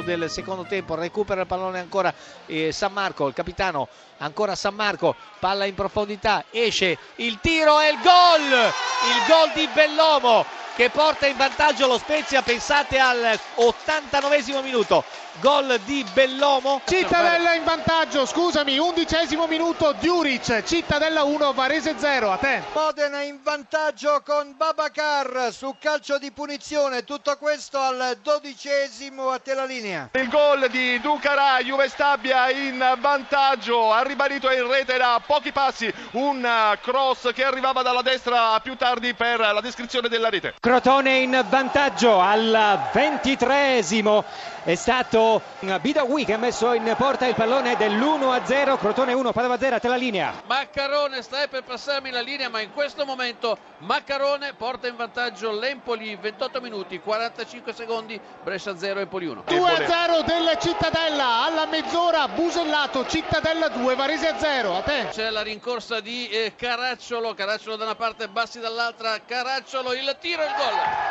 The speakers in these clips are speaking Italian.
all'inizio del secondo tempo, recupera il pallone ancora eh, San Marco, il capitano ancora San Marco, palla in profondità, esce il tiro e il gol, il gol di Bellomo che porta in vantaggio lo Spezia, pensate al 89 minuto, gol di Bellomo. Cittadella in vantaggio, scusami, undicesimo minuto, Diuric, Cittadella 1, Varese 0, a te. Modena in vantaggio con Babacar su calcio di punizione, tutto questo al dodicesimo a te la linea. Il gol di Ducarà, Juve Stabia in vantaggio, ha ribadito in rete da pochi passi un cross che arrivava dalla destra più tardi per la descrizione della rete. Crotone in vantaggio al ventitreesimo. È stato Bidawi che ha messo in porta il pallone dell'1-0 Crotone 1 Padova 0 a te la linea. Maccarone stai per passarmi la linea ma in questo momento Maccarone porta in vantaggio l'Empoli 28 minuti 45 secondi Brescia 0 Empoli 1 2-0 del Cittadella alla mezz'ora Busellato Cittadella 2 Varese 0 a te. C'è la rincorsa di eh, Caracciolo Caracciolo da una parte Bassi dall'altra Caracciolo il tiro il gol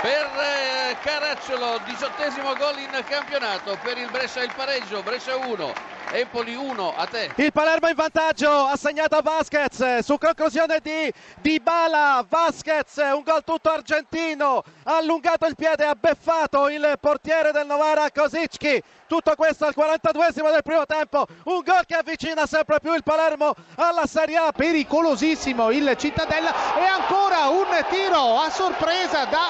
per eh, Caracciolo, diciottesimo gol in campionato, per il Brescia il pareggio, Brescia 1, Empoli 1, a te. Il Palermo in vantaggio, assegnato a Vasquez, su conclusione di Dybala, Vasquez, un gol tutto argentino, ha allungato il piede, ha beffato il portiere del Novara Kosicki, tutto questo al 42esimo del primo tempo, un gol che avvicina sempre più il Palermo alla Serie A. Pericolosissimo il Cittadella. E ancora un tiro a sorpresa da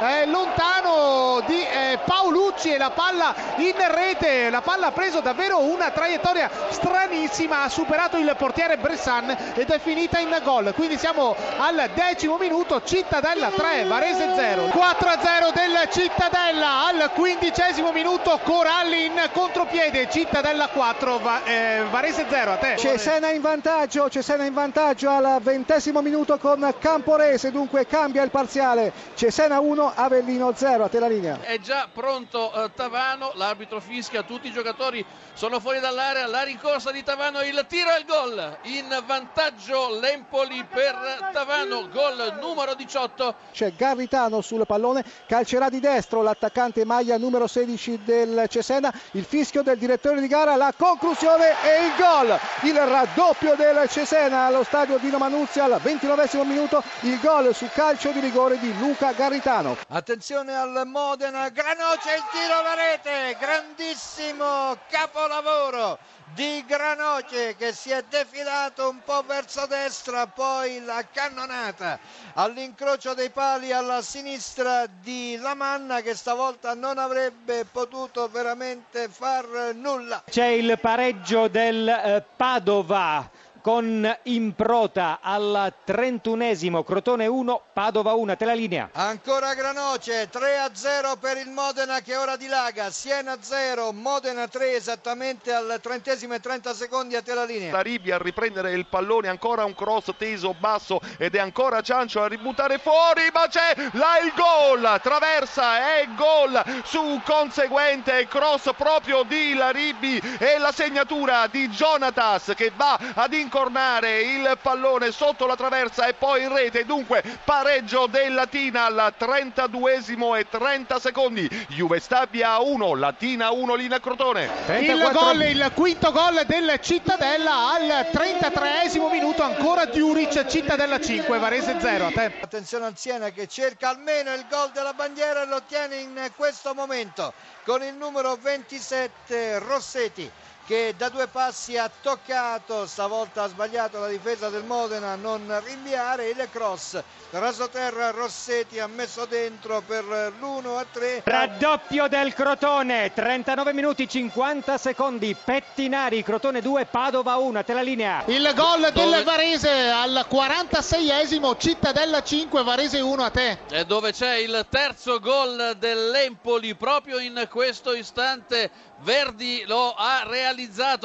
eh, eh, lontano di eh, Paolucci e la palla in rete, la palla ha preso davvero una traiettoria stranissima, ha superato il portiere Bressan ed è finita in gol, quindi siamo al decimo minuto, Cittadella 3, Varese 0, 4-0 del Cittadella. Al quindicesimo minuto, Coralli in contropiede, Cittadella 4, Va- eh, Varese 0, a te. Cesena in vantaggio, Cesena in vantaggio al ventesimo minuto con Camporese, dunque cambia il parziale. Cesena 1, Avellino 0, a te la linea. È già pronto eh, Tavano, l'arbitro fischia, tutti i giocatori sono fuori dall'area, la rincorsa di Tavano, il tiro e il gol. In vantaggio l'Empoli per Tavano, gol numero 18. C'è Garritano sul pallone, calcerà di destro l'attaccante maglia numero 16 del Cesena, il fischio del direttore di gara, la conclusione e il gol. Il raddoppio del Cesena allo stadio Dino Manuzzi al 29 minuto, il gol su calcio di rigore di Luca Garritano. Attenzione al Modena, Granoce il tiro alla rete, grandissimo capolavoro di Granoce che si è defilato un po' verso destra, poi la cannonata all'incrocio dei pali alla sinistra di Lamanna che stavolta non avrebbe potuto veramente far nulla. c'è il pareggio del eh, Padova con Improta al 31esimo Crotone 1 Padova 1 a te la linea Ancora Granoce, 3 a 0 per il Modena che ora dilaga, Siena 0, Modena 3 esattamente al trentesimo e 30 secondi a te la linea. Taribi a riprendere il pallone, ancora un cross teso basso ed è ancora Ciancio a ributtare fuori, ma c'è là il gol, traversa e gol su conseguente cross proprio di Laribi e la segnatura di Jonatas che va ad incornare il pallone sotto la traversa e poi in rete, dunque pareggio del Latina al 32esimo e 30 secondi, Juve Stabia 1, Latina 1, Lina Crotone. Il gol, il quinto gol del Cittadella al 33esimo minuto, ancora Diuric, Cittadella 5, Varese 0, a te. Attenzione al Siena che cerca almeno il gol della bandiera e lo ottiene in questo momento con il numero 27 Rossetti che da due passi ha toccato, stavolta ha sbagliato la difesa del Modena a non rinviare il cross. Rasoterra Rossetti ha messo dentro per l'1 a 3. raddoppio del Crotone 39 minuti 50 secondi Pettinari Crotone 2 Padova 1 a te la linea Il gol del Dove- Varese al 46esimo, Cittadella 5, Varese 1, a te. E dove c'è il terzo gol dell'Empoli proprio in questo istante. Verdi lo ha realizzato,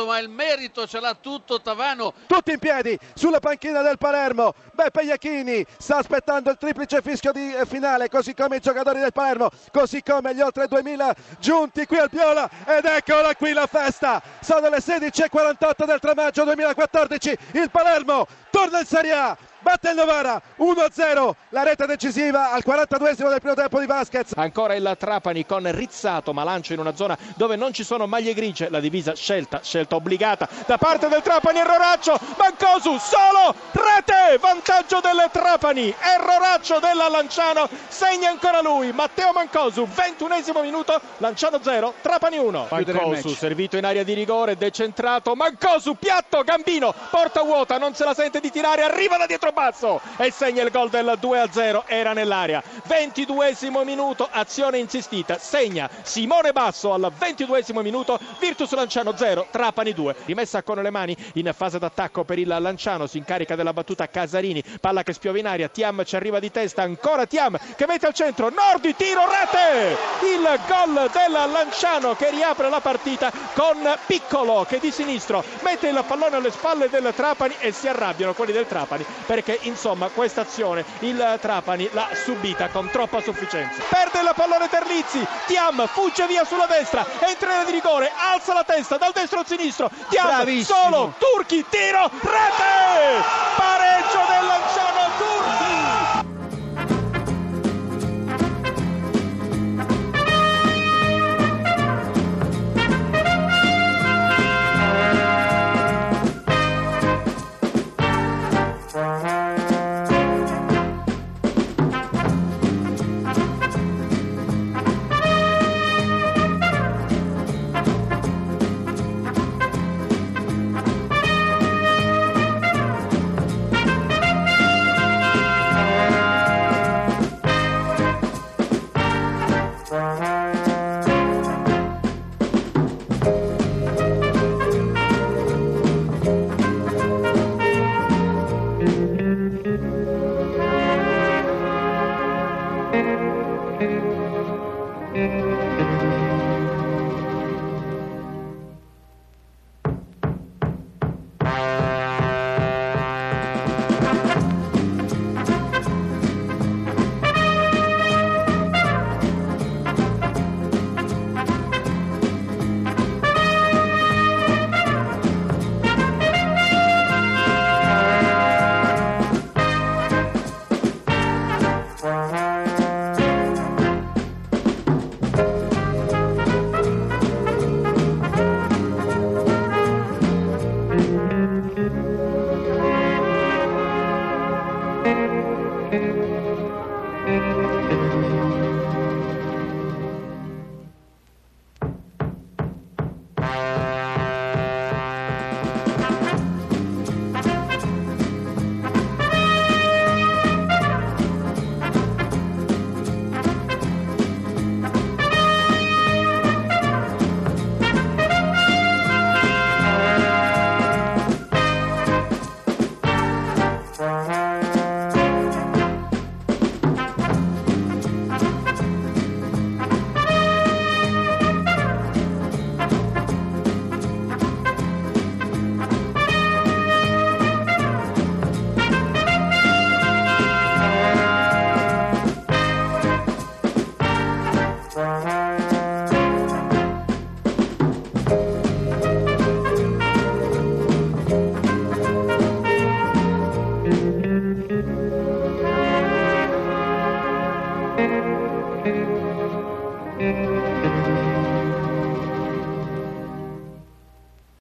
ma il merito ce l'ha tutto Tavano. Tutti in piedi sulla panchina del Palermo. Beppe Iachini sta aspettando il triplice fischio di eh, finale, così come i giocatori del Palermo, così come gli oltre 2000 giunti qui al Piola. Ed eccola qui la festa. Sono le 16.48 del 3 maggio 2014. Il Palermo torna in Serie A. batte il Novara 1-0 la rete decisiva al 42esimo del primo tempo di Vasquez ancora il Trapani con Rizzato ma lancia in una zona dove non ci sono maglie grigie. La divisa scelta scelta obbligata da parte del Trapani erroraccio Mancosu solo rete vantaggio del Trapani erroraccio della Lanciano segna ancora lui Matteo Mancosu 21esimo minuto Lanciano 0 Trapani 1 Mancosu servito in area di rigore decentrato Mancosu piatto Gambino porta vuota non se la sente di tirare arriva da dietro basso e segna il gol del 2-0 era nell'area. 22esimo minuto azione insistita segna Simone Basso al 22esimo minuto Virtus Lanciano 0 Trapani 2 rimessa con le mani in fase d'attacco per il Lanciano si incarica della battuta Casarini palla che spiova in aria Tiam ci arriva di testa ancora Tiam che mette al centro Nordi tiro rete! Il gol del Lanciano che riapre la partita con Piccolo che di sinistro mette il pallone alle spalle del Trapani e si arrabbiano quelli del Trapani perché insomma questa azione il Trapani l'ha subita con troppa sufficienza perde il pallone Terlizzi Tiam fugge via sulla destra entra di rigore alza la testa dal destro al sinistro Tiam Bravissimo. solo Turchi tiro rete